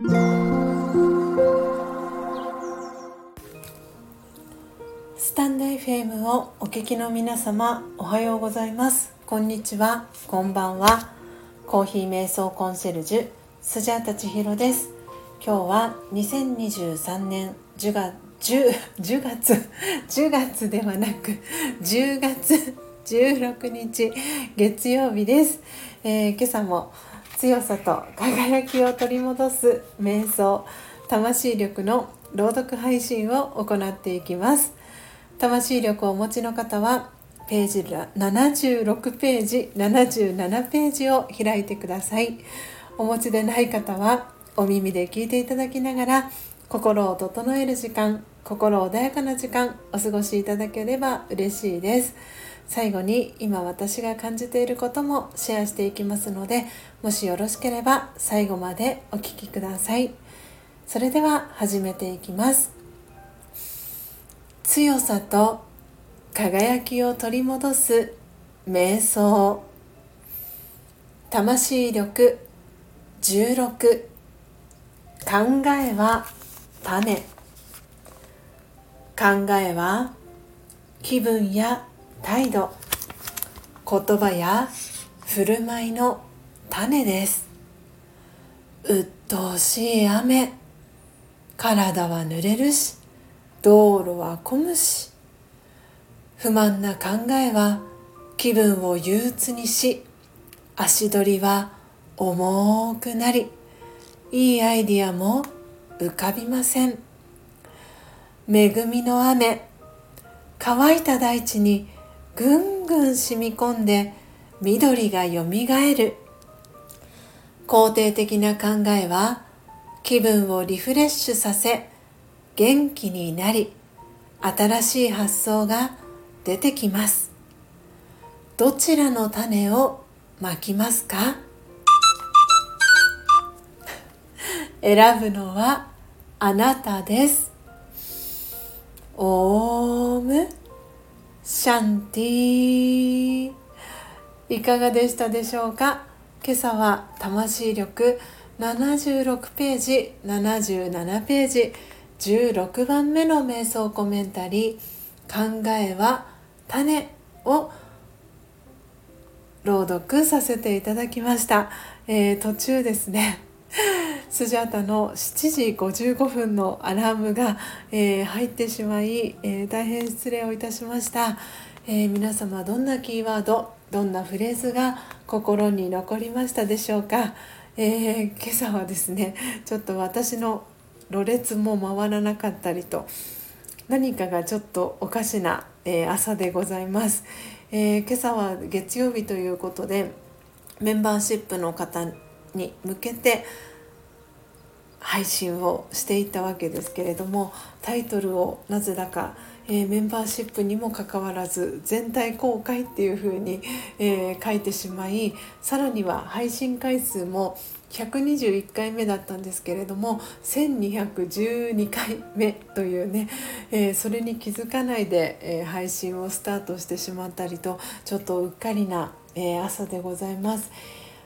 スタンド FM をお聞きの皆様おはようございます。こんにちは。こんばんは。コーヒー瞑想コンシェルジュスジャータチヒロです。今日は2023年10月 10, 10月 10月ではなく10月16日月曜日です、えー、今朝も強さと輝きを取り戻す瞑想魂力の朗読配信を行っていきます。魂力をお持ちの方はページ76ページ77ページを開いてください。お持ちでない方はお耳で聞いていただきながら心を整える時間心穏やかな時間お過ごしいただければ嬉しいです。最後に今私が感じていることもシェアしていきますのでもしよろしければ最後までお聴きください。それでは始めていきます。強さと輝きを取り戻す瞑想。魂力16考えは種。考えは気分や態度言葉や振る舞いの種です。鬱陶しい雨。体は濡れるし。道路は混むし。不満な考えは気分を憂鬱にし。足取りは重くなり。いいアイディアも浮かびません。恵みの雨。乾いた大地にぐんぐん染み込んで緑がよみがえる。肯定的な考えは気分をリフレッシュさせ元気になり新しい発想が出てきます。どちらの種をまきますか？選ぶのはあなたです。オームシャンティいかがでしたでしょうか？今朝は魂力76ページ77ページ16番目の瞑想コメンタリー「考えは種」を朗読させていただきました、えー、途中ですね。スジャータの7時55分のアラームが、えー、入ってしまい、えー、大変失礼をいたしました、えー、皆様どんなキーワードどんなフレーズが心に残りましたでしょうか、え今朝はですねちょっと私のろれつも回らなかったりと何かがちょっとおかしな、え朝でございます、え今朝は月曜日ということでメンバーシップの方に向けて配信をしていたわけですけれどもタイトルをなぜだか、えー、メンバーシップにもかかわらず全体公開っていうふうに、えー、書いてしまいさらには配信回数も121回目だったんですけれども1212回目というね、えー、それに気づかないで、え配信をスタートしてしまったりとちょっとうっかりな、え朝でございます。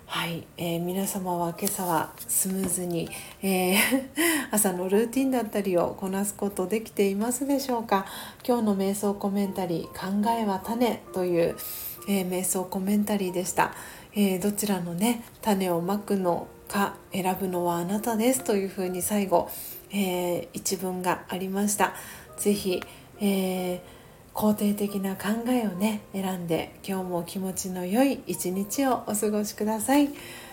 はい、えー、皆様は今朝はスムーズに、えー、朝のルーティンだったりをこなすことできていますでしょうか？今日の瞑想コメンタリー「考えは種」という、えー、瞑想コメンタリーでした、えどちらのね種をまくのか選ぶのはあなたですというふうに最後、え一文がありました。是非、えー肯定的な考えをね選んで今日も気持ちの良い一日をお過ごしください。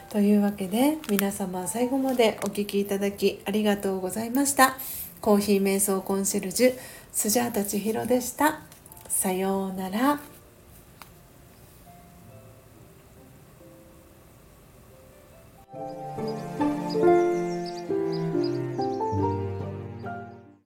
というわけで皆様最後までお聴きいただきありがとうございました。コーヒー瞑想コンシェルジュスジャータ千尋でした。さようなら。